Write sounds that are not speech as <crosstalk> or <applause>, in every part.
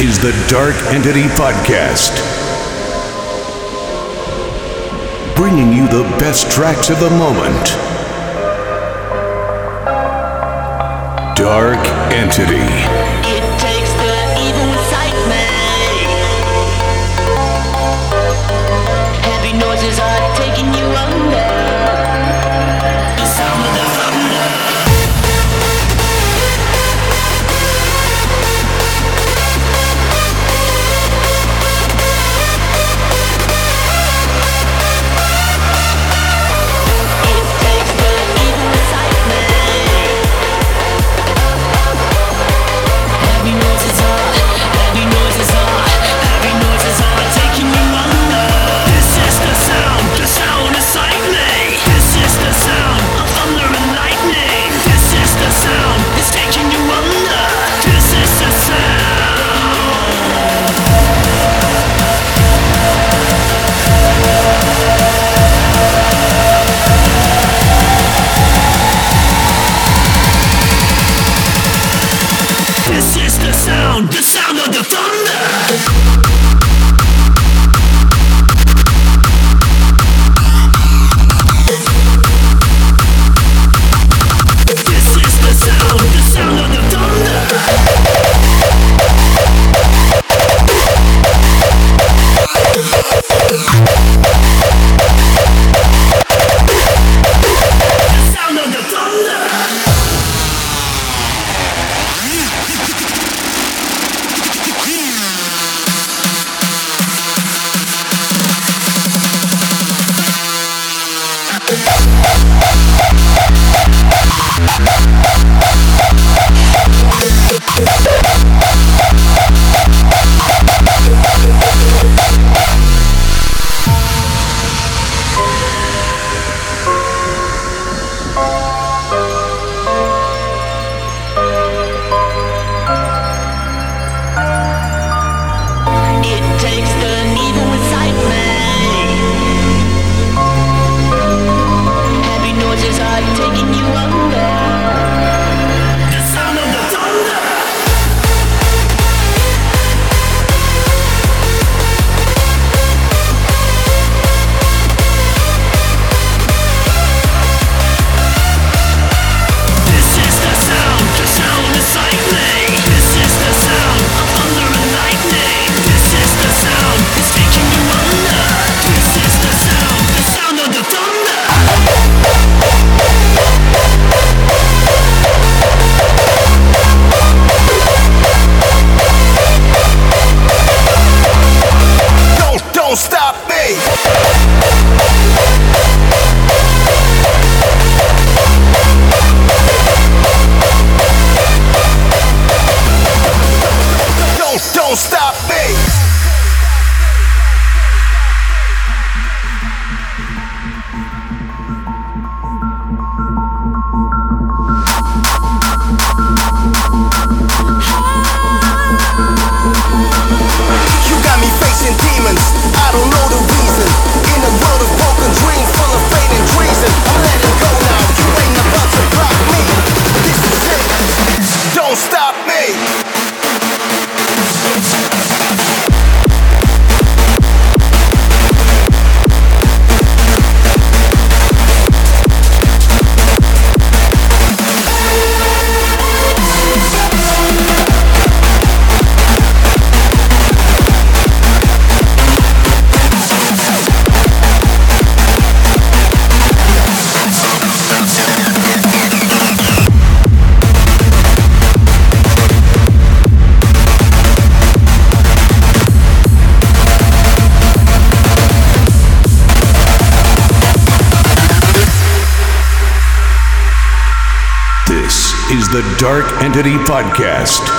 is the Dark Entity Podcast. Bringing you the best tracks of the moment. Dark Entity. Entity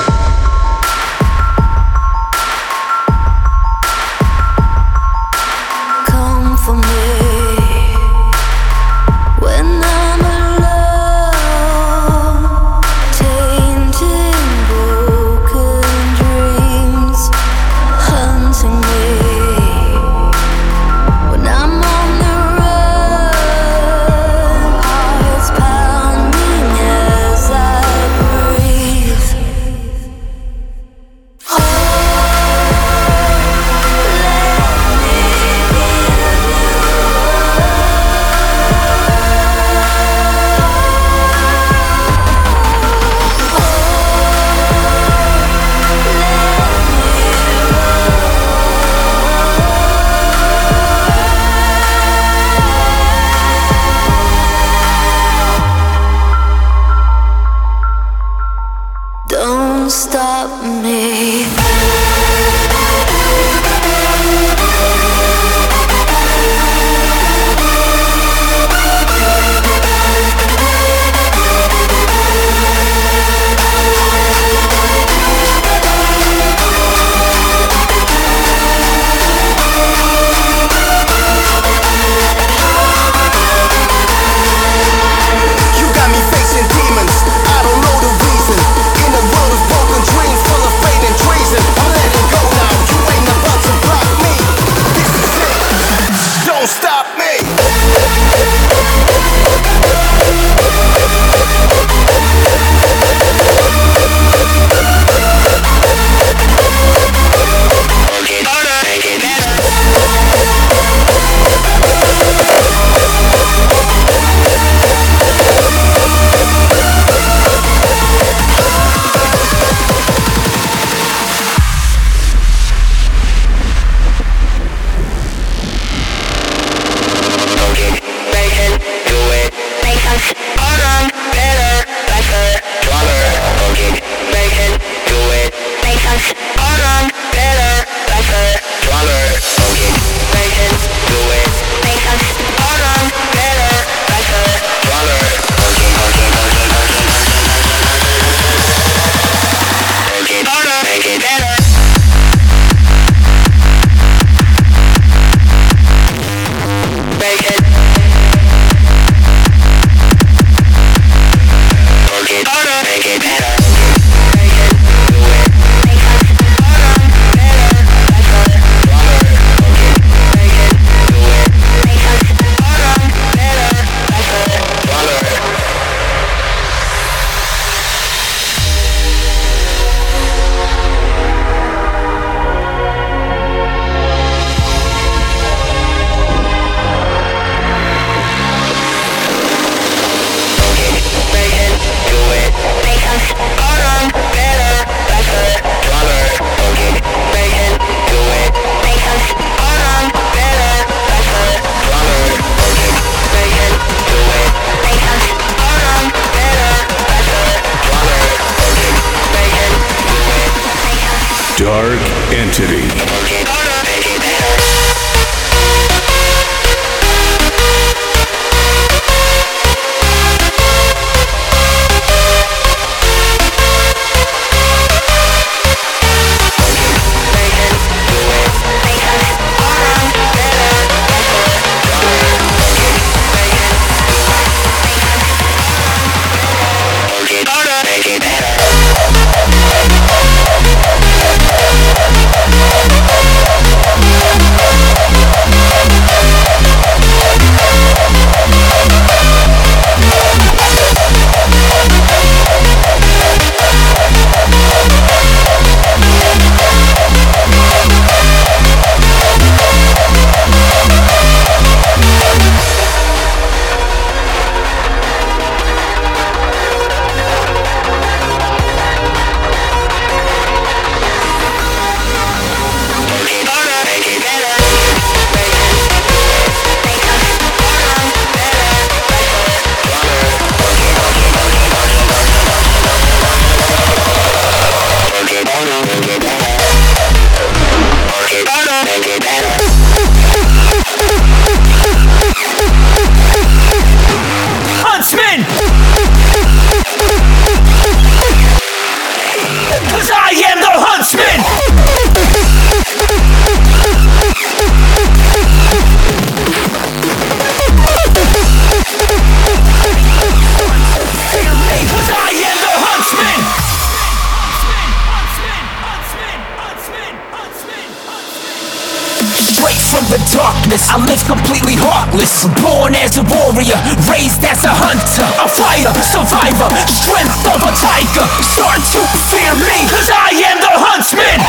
Born as a warrior, raised as a hunter A fighter, survivor, strength of a tiger. Start to fear me, cause I am the huntsman.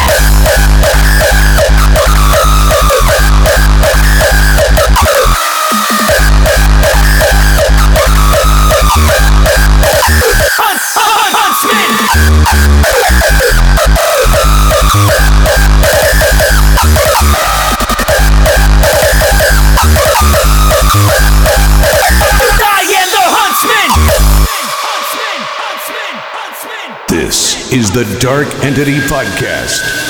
Huntsman. This is the Dark Entity Podcast.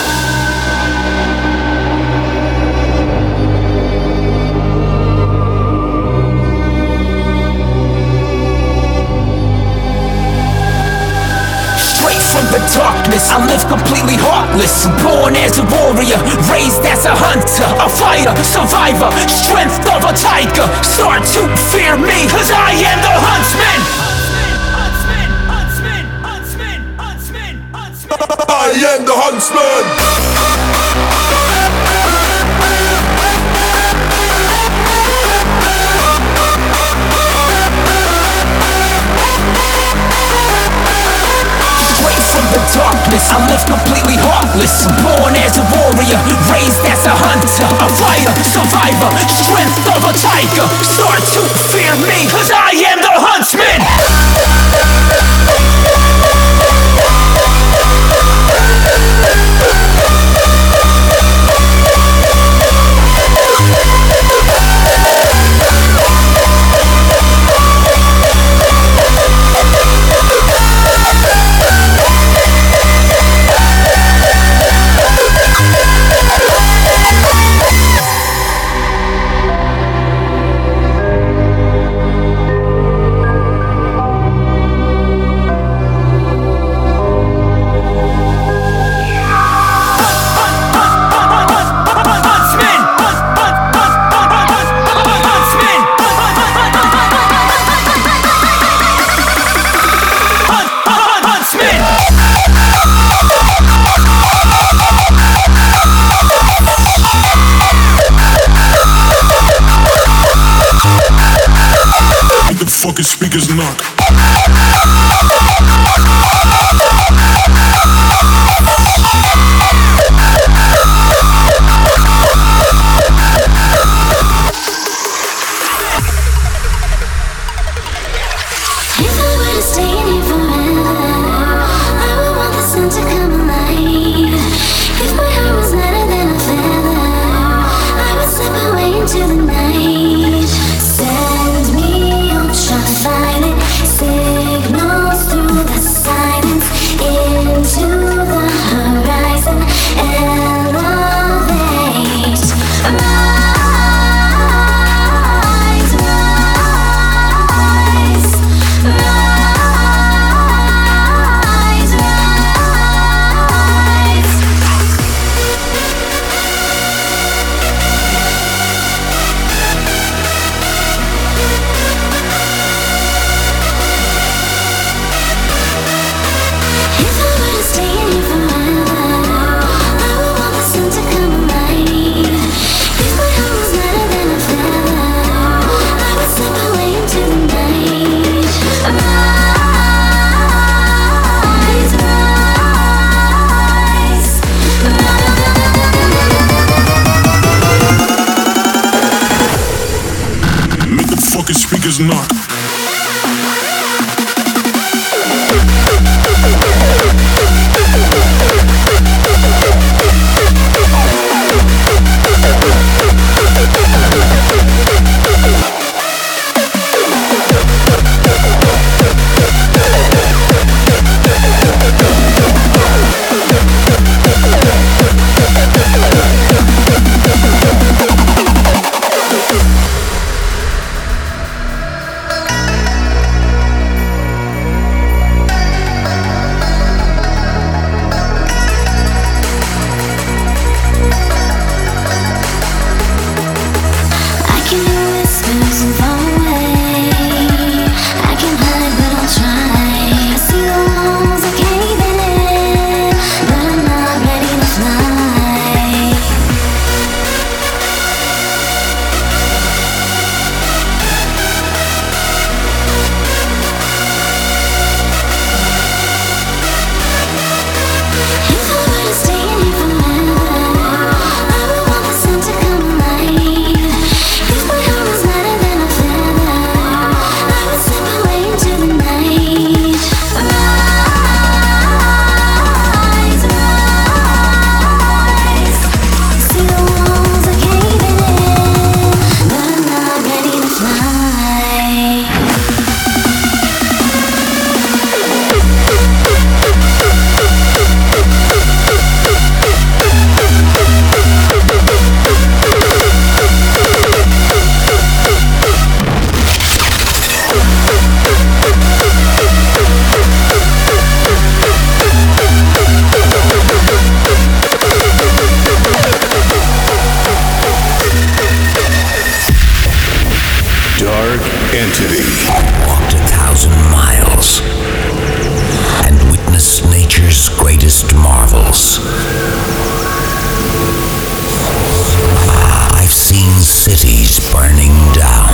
Darkness. I live completely heartless. Born as a warrior, raised as a hunter, a fighter, survivor, strength of a tiger. Start to fear me, cause I am the huntsman, huntsman, huntsman, huntsman, huntsman, huntsman, huntsman. I am the huntsman. The darkness. I live completely heartless. Born as a warrior, raised as a hunter A fighter, survivor, strength of a tiger. Start to fear me, cause I am the huntsman speakers knock. Burning down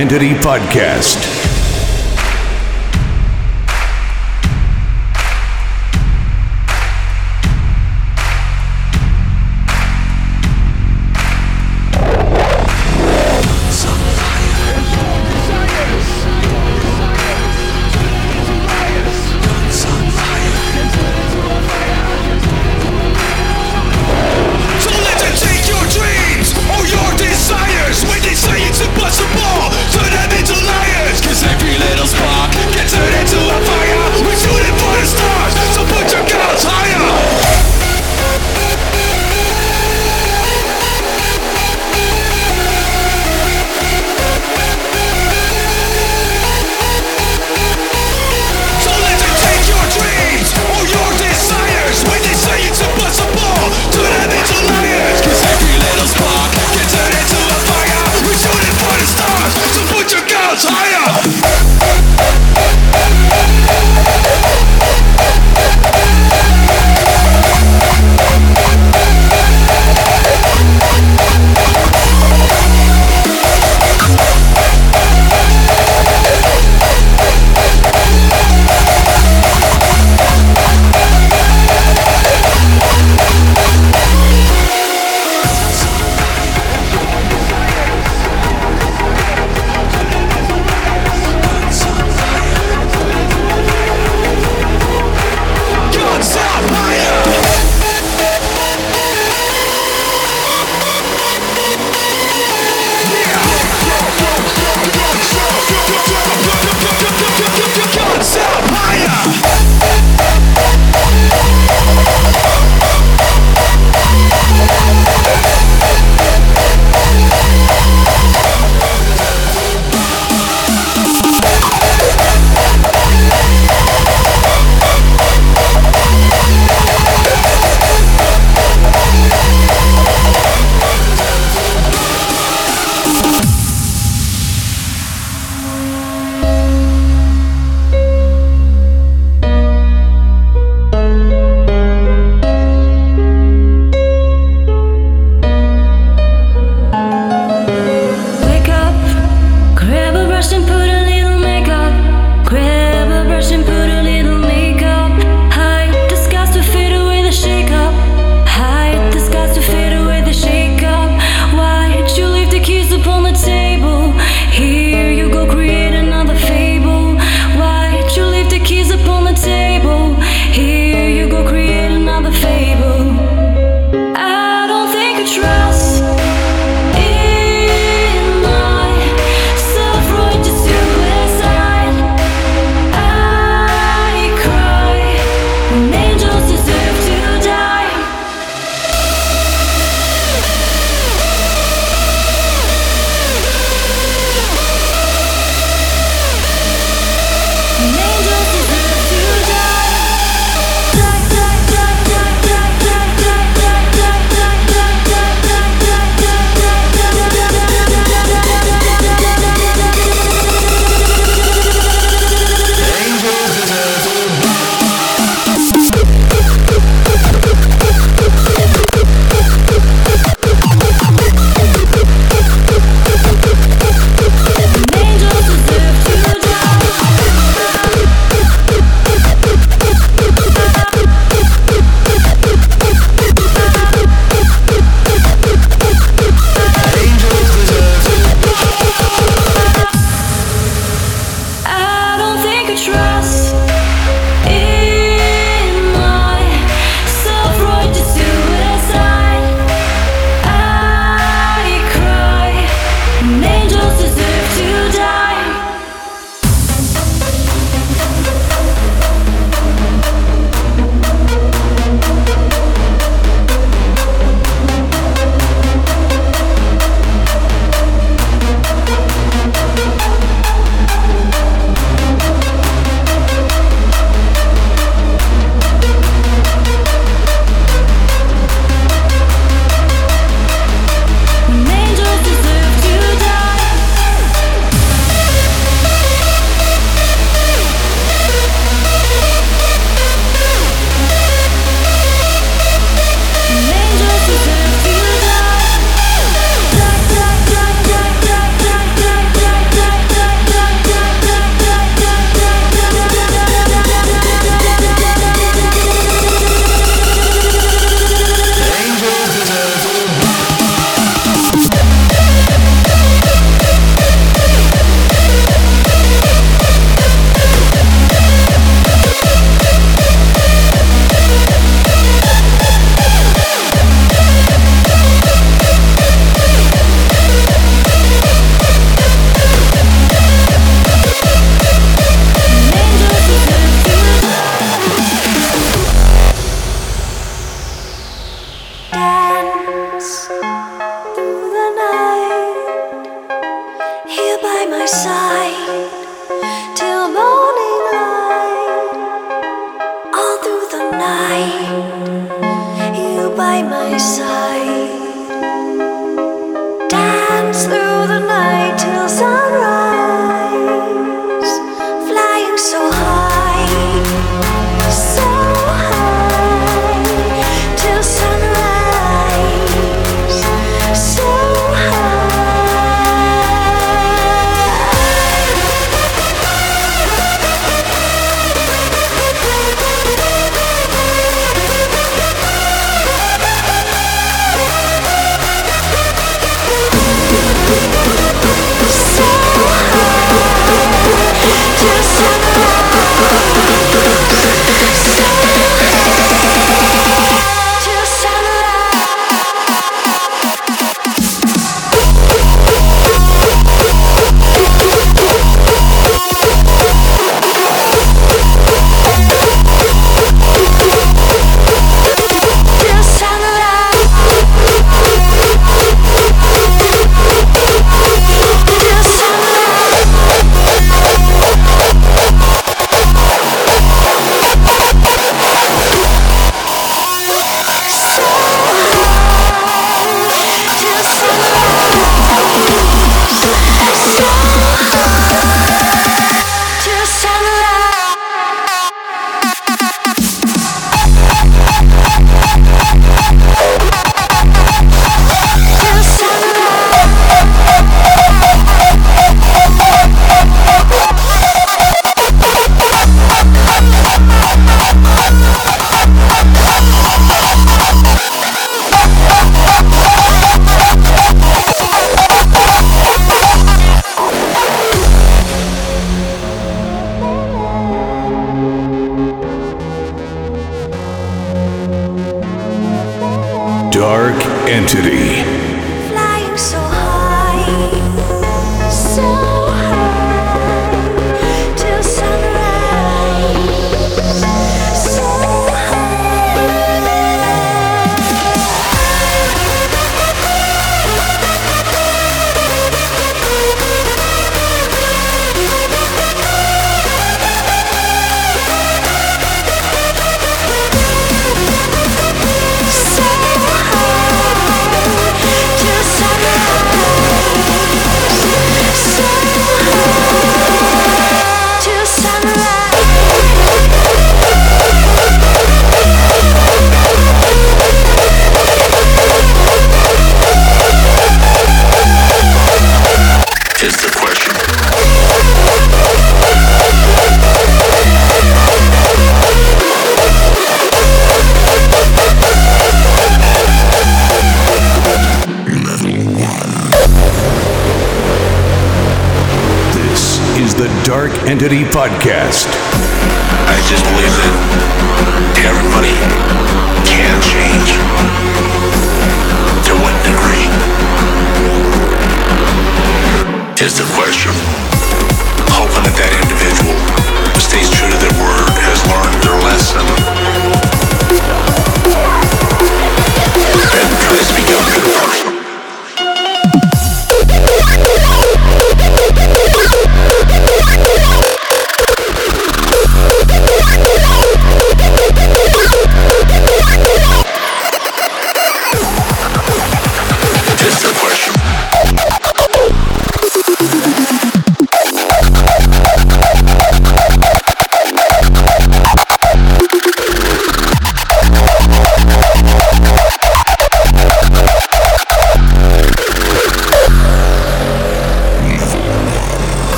Entity Podcast.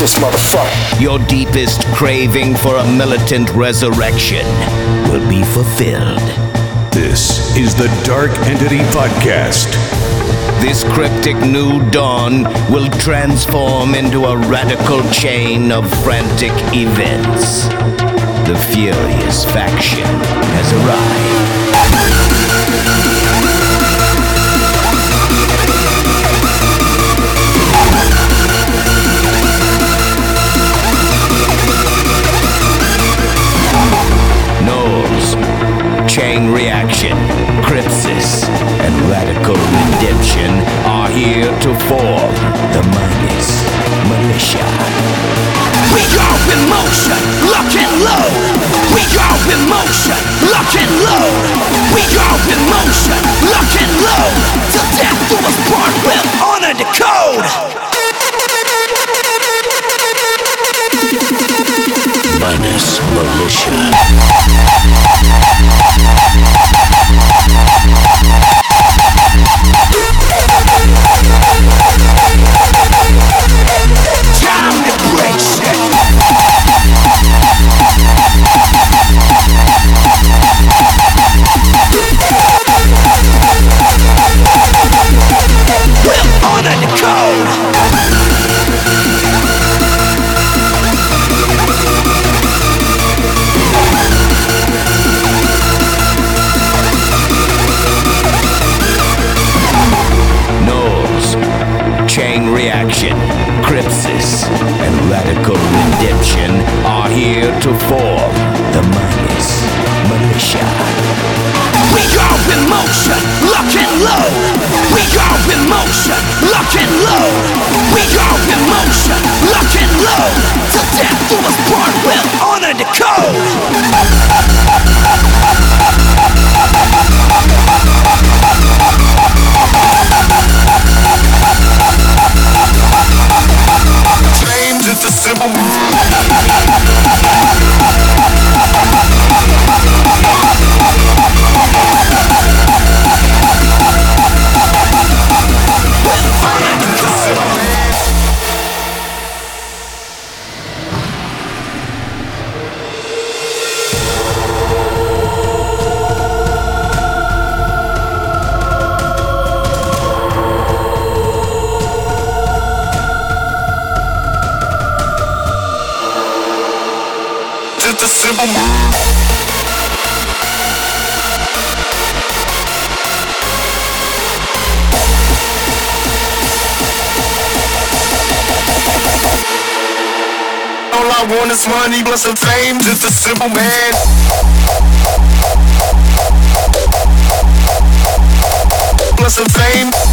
this motherfucker. Your deepest craving for a militant resurrection will be fulfilled. This is the Dark Entity Podcast. This cryptic new dawn will transform into a radical chain of frantic events. The furious faction has arrived. Mission. lust and fame, just a simple man. Lust and fame.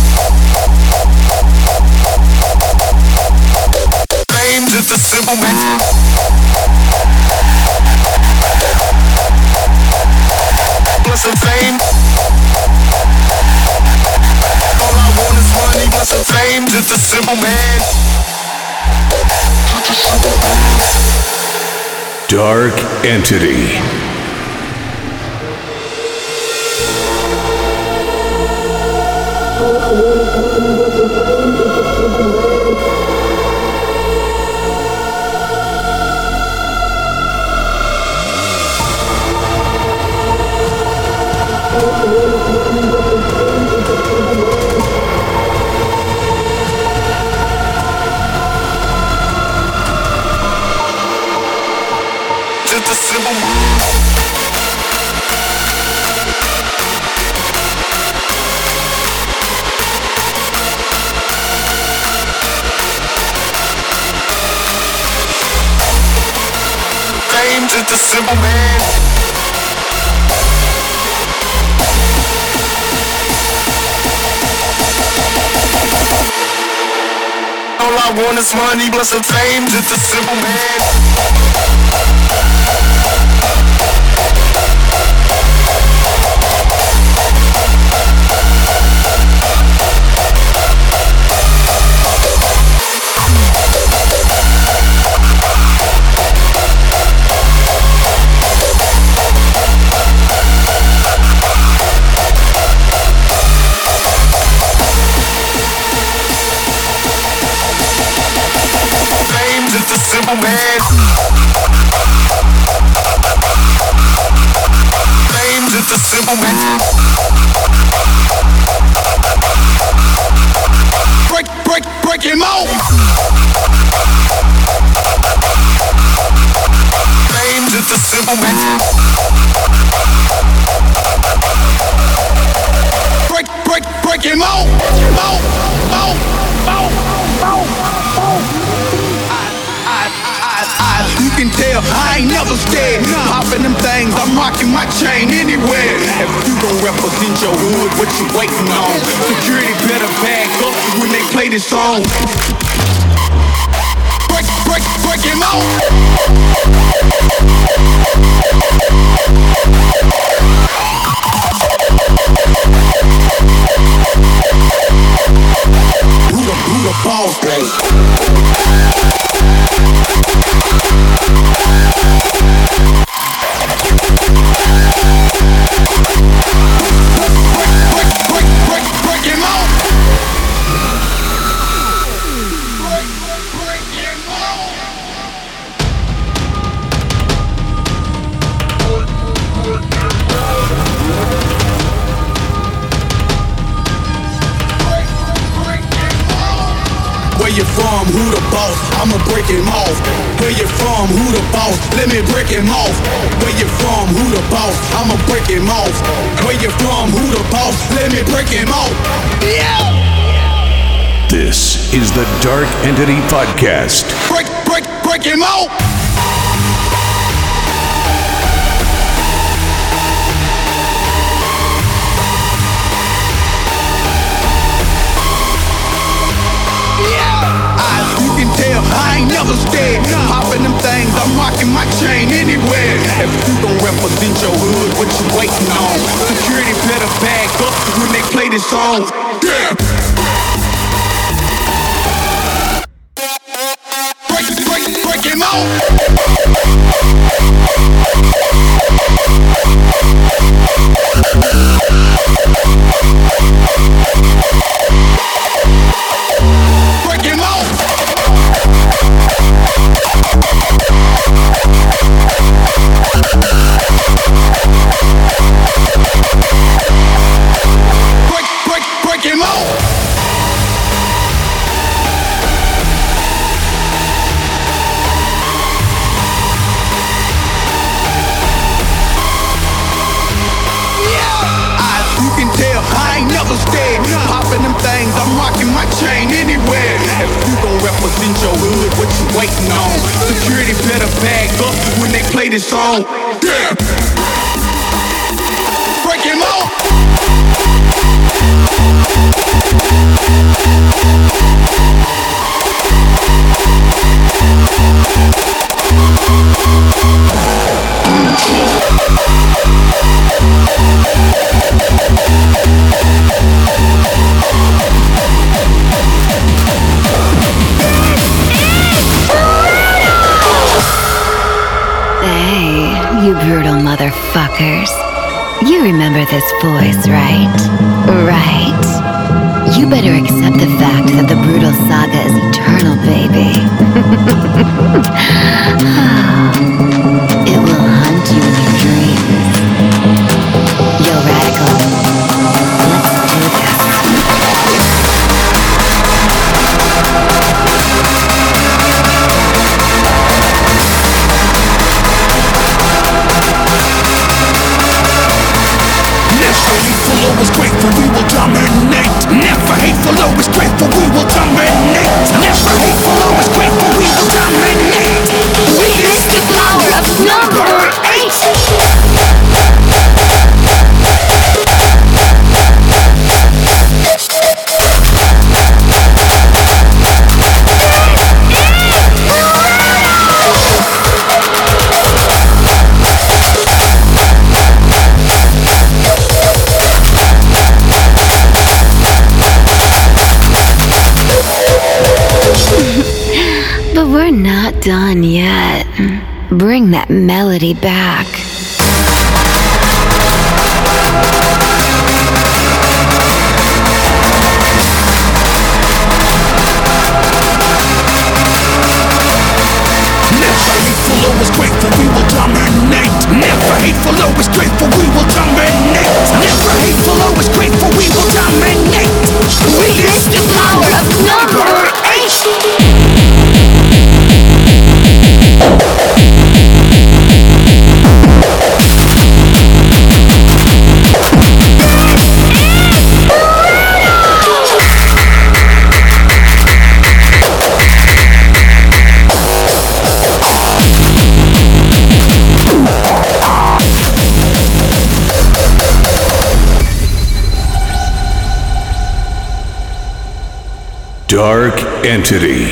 entity. want this money, bless and fame, just a simple man. Never scared. Popping them things, I'm rocking my chain anywhere. If you gon' represent your hood, what you waiting on? Security better back up when they play this song. Break, break, break him out. Who the, who the boss, babe? The Dark Entity Podcast. Break, break, break him out. I ain't never scared. Popping them things, I'm rocking my chain anywhere. If you gon' represent your hood, what you waiting on? Security better back up when they play this song. Yeah. You brutal motherfuckers. You remember this voice, right? Right. You better accept the fact that the brutal saga is eternal, baby. <laughs> Ah. That back. Entity.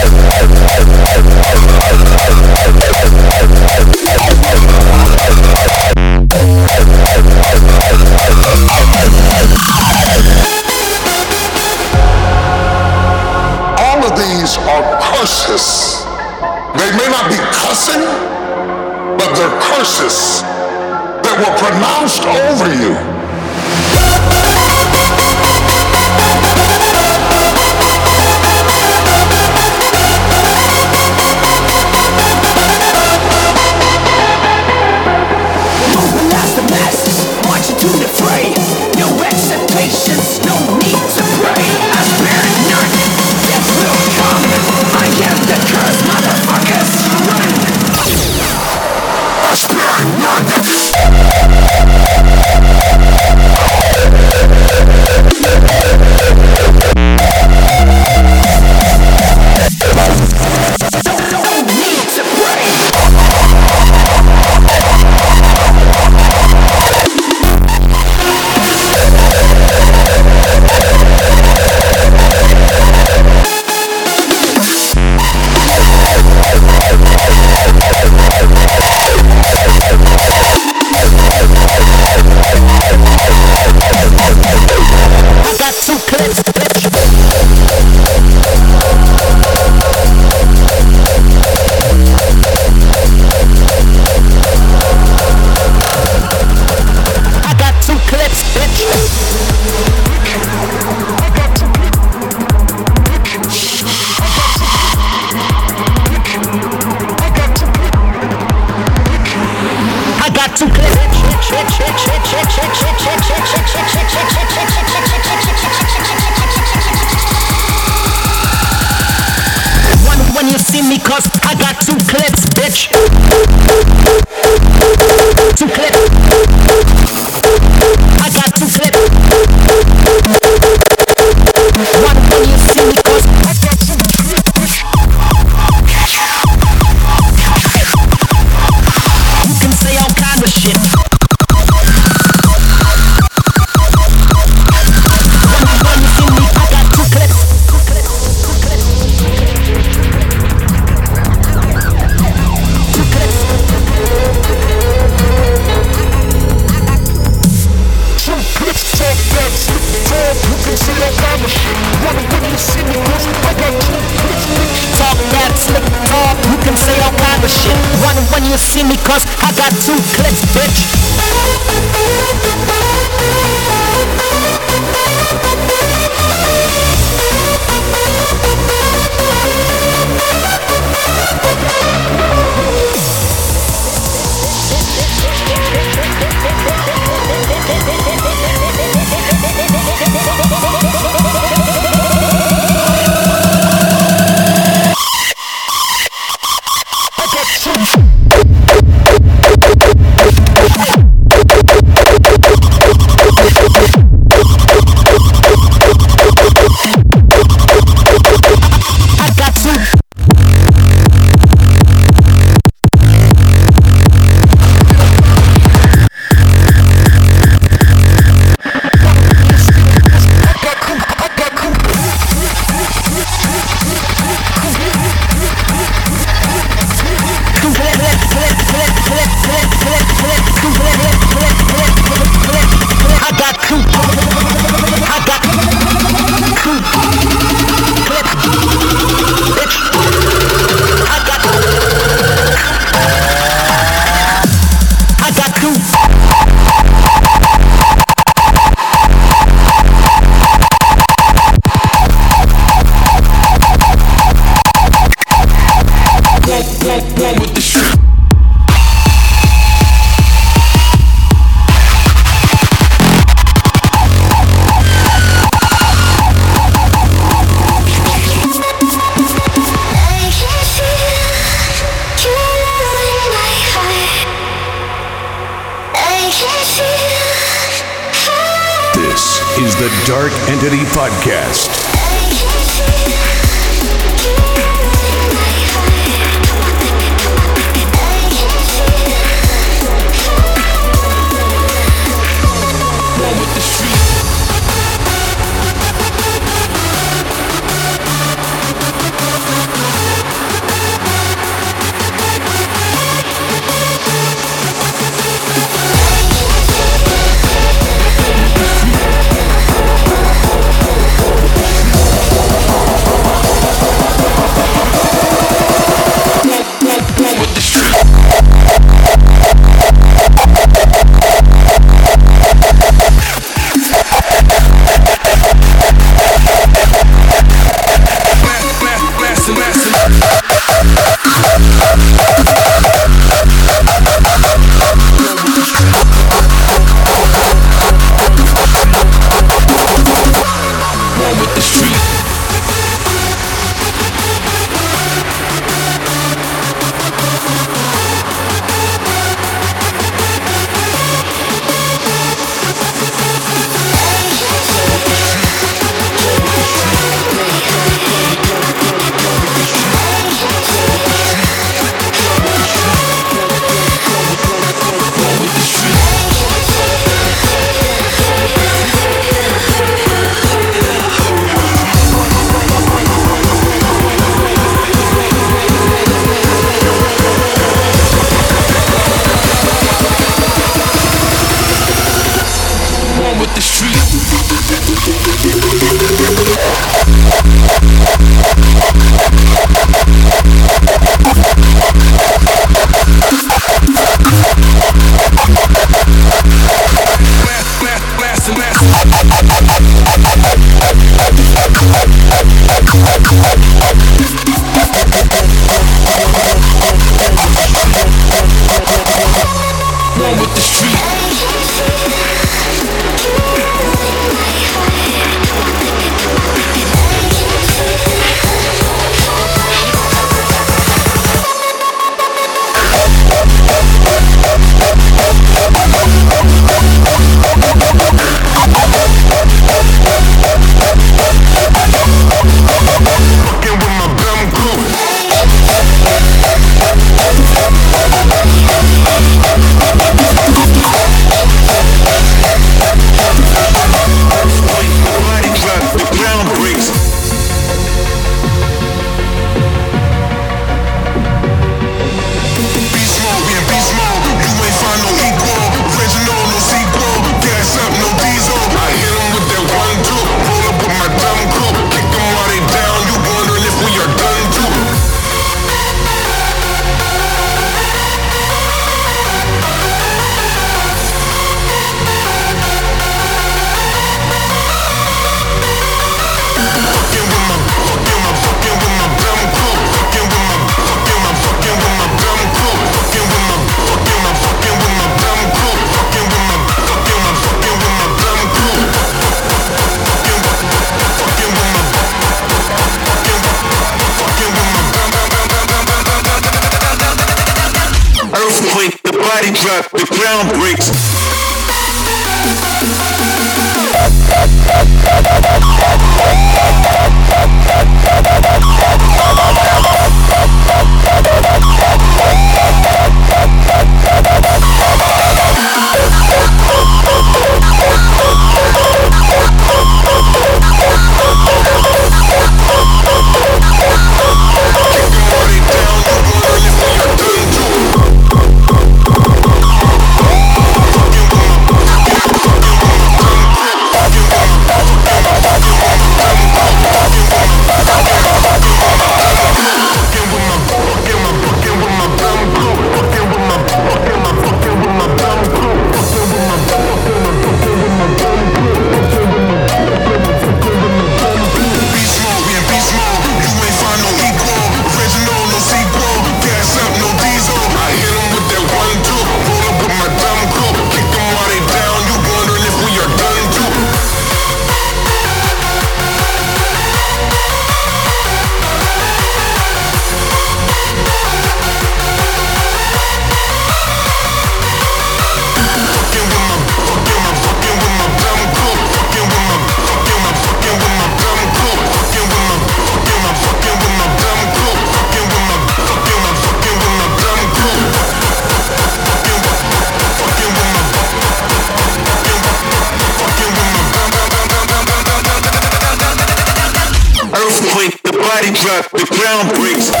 Ground breaks.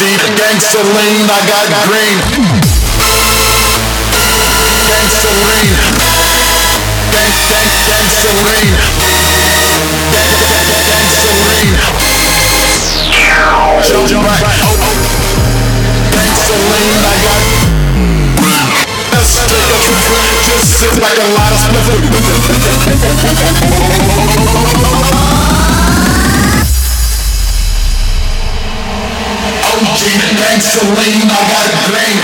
OG gangster lean, I got green. Gangster lean. Gang, gang, gangster lean. Gang, gang, gang, gangster lean. Jump, jump back. Oh, oh. Gangster lean, I got a. Just sit back and light a OG gangster lean, I got green.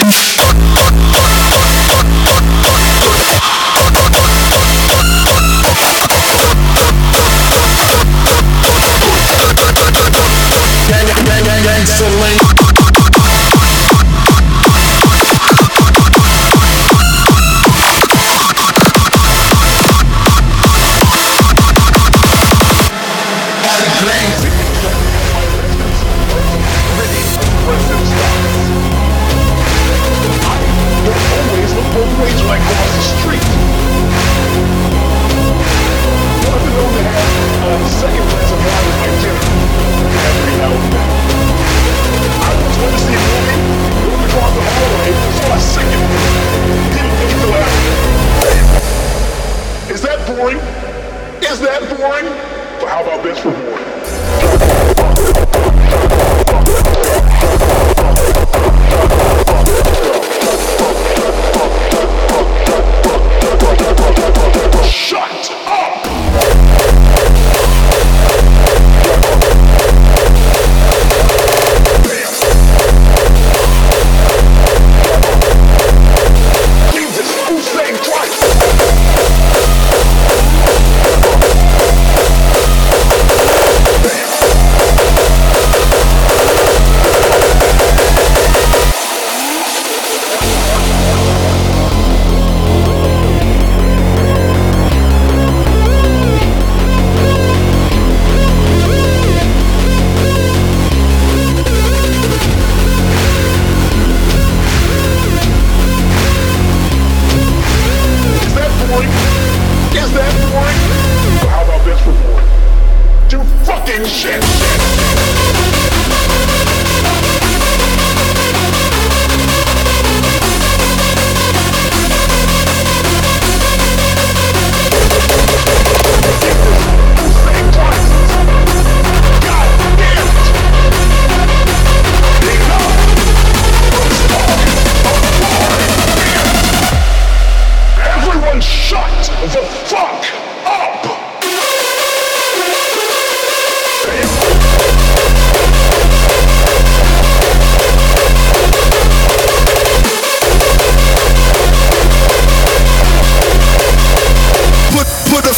Gang, gang, gang.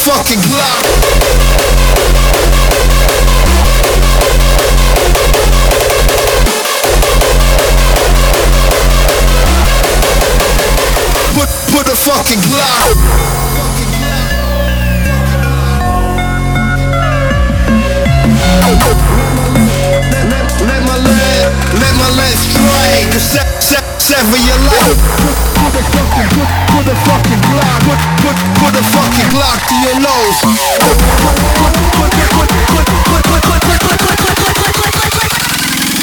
fucking Glock. put a fucking Glock. Let my legs strike, sever your life. sticky to your nose.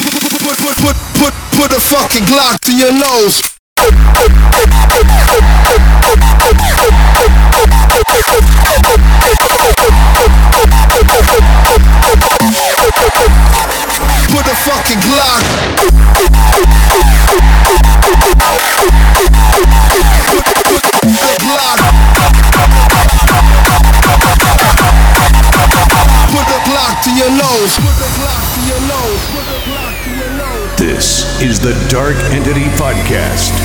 Put, put, put, put, put, put, put, put a fucking Glock to your nose. Dark Entity Podcast.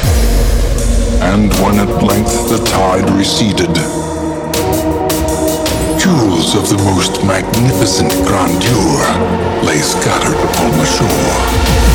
and when at length the tide receded, jewels of the most magnificent grandeur lay scattered upon the shore.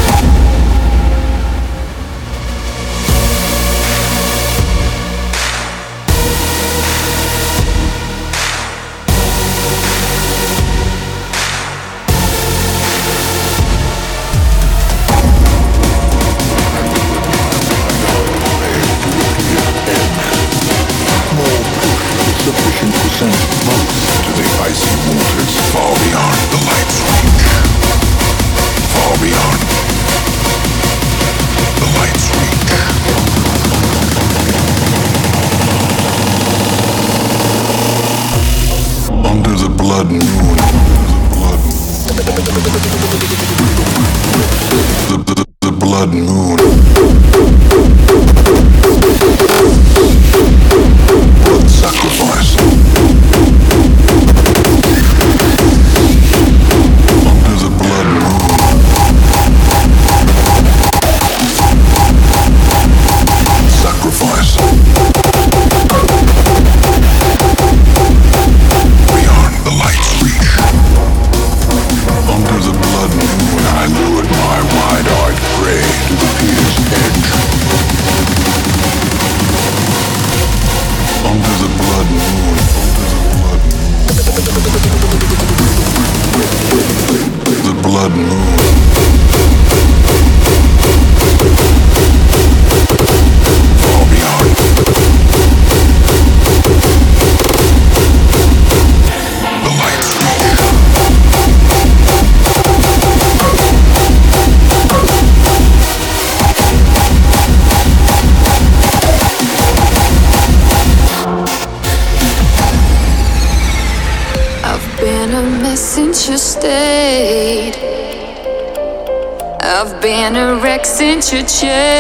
your change.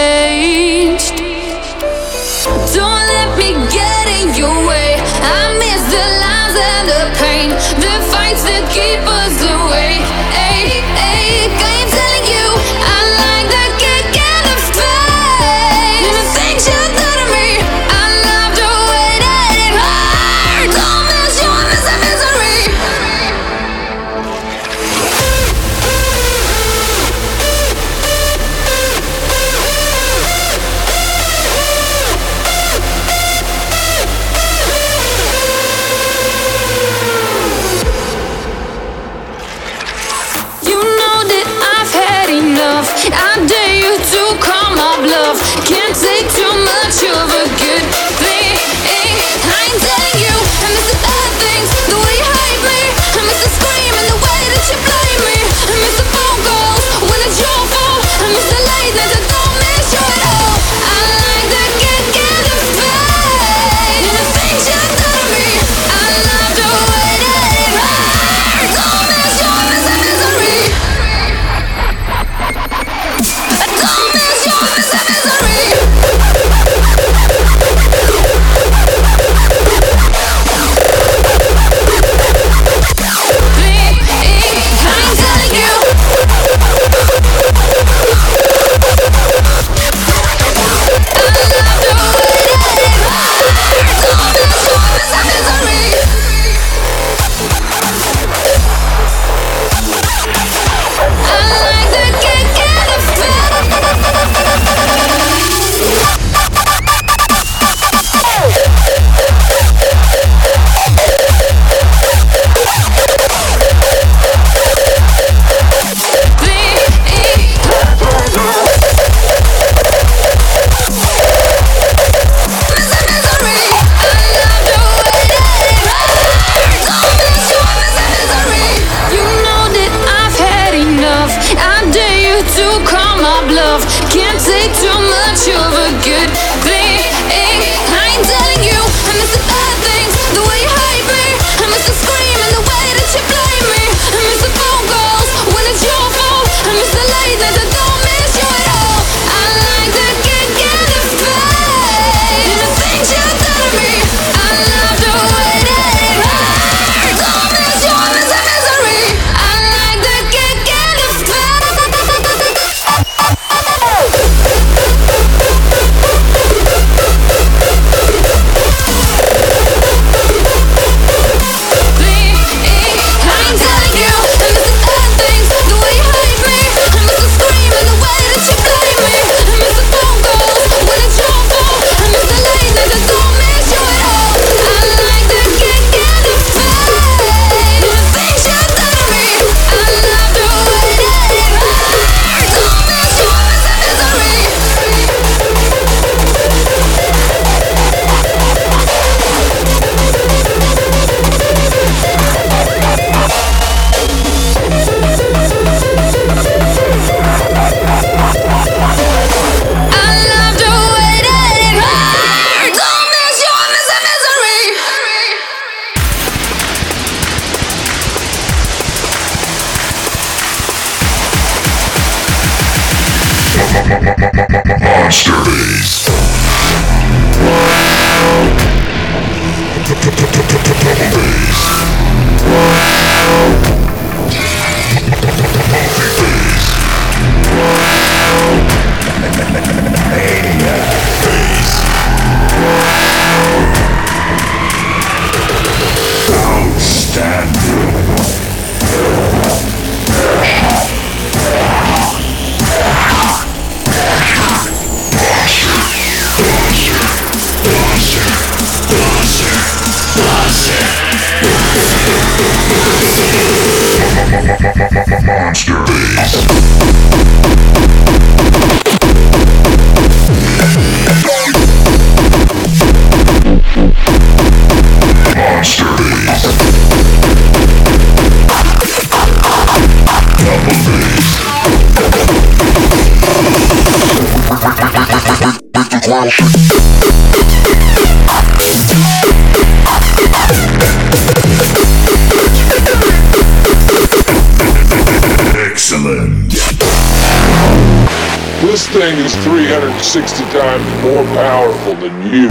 360 times more powerful than you.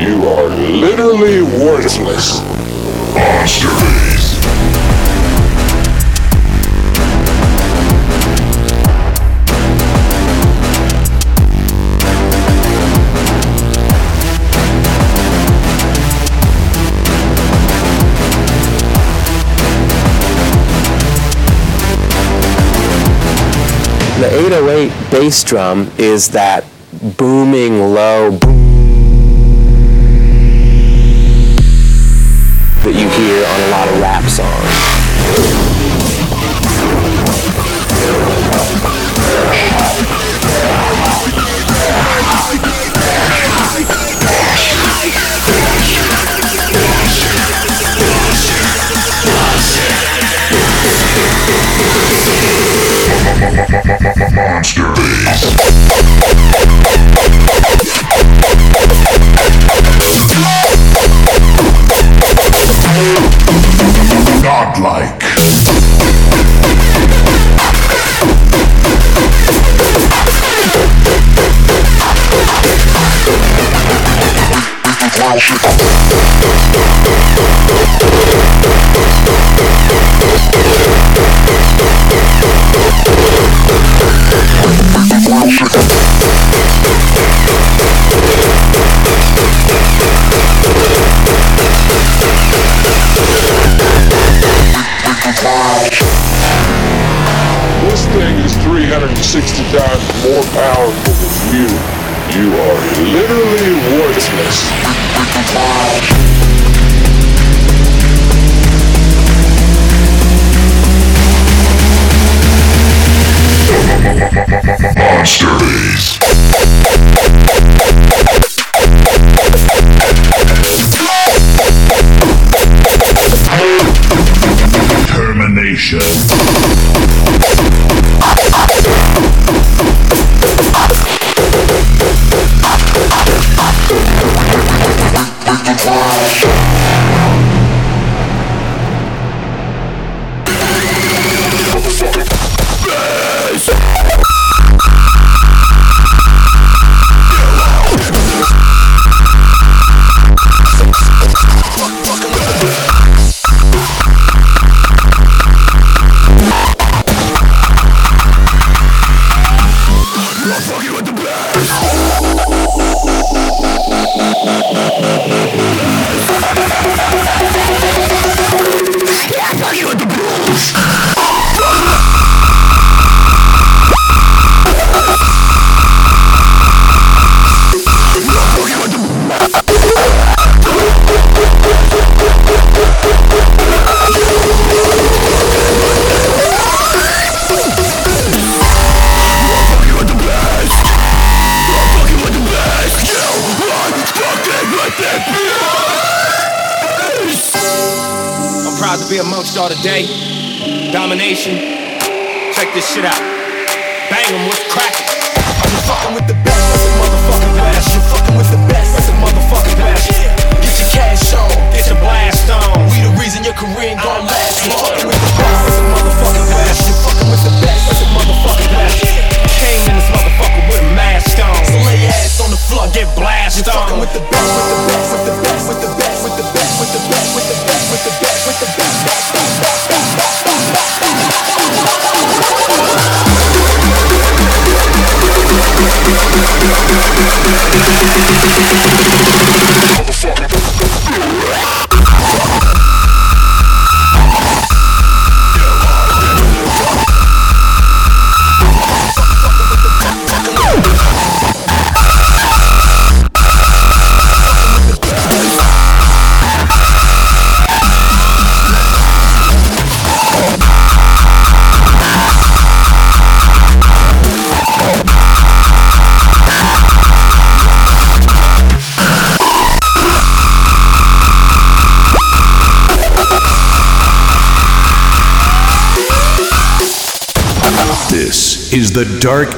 You are literally worthless. Monsterbass. The 808 bass drum is that booming low boom that you hear on a lot of rap songs. Monsterbass. 360 times more powerful than you. You are literally worthless. Monsterbass. Termination.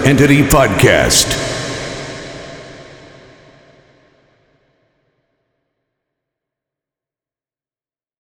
Entity Podcast.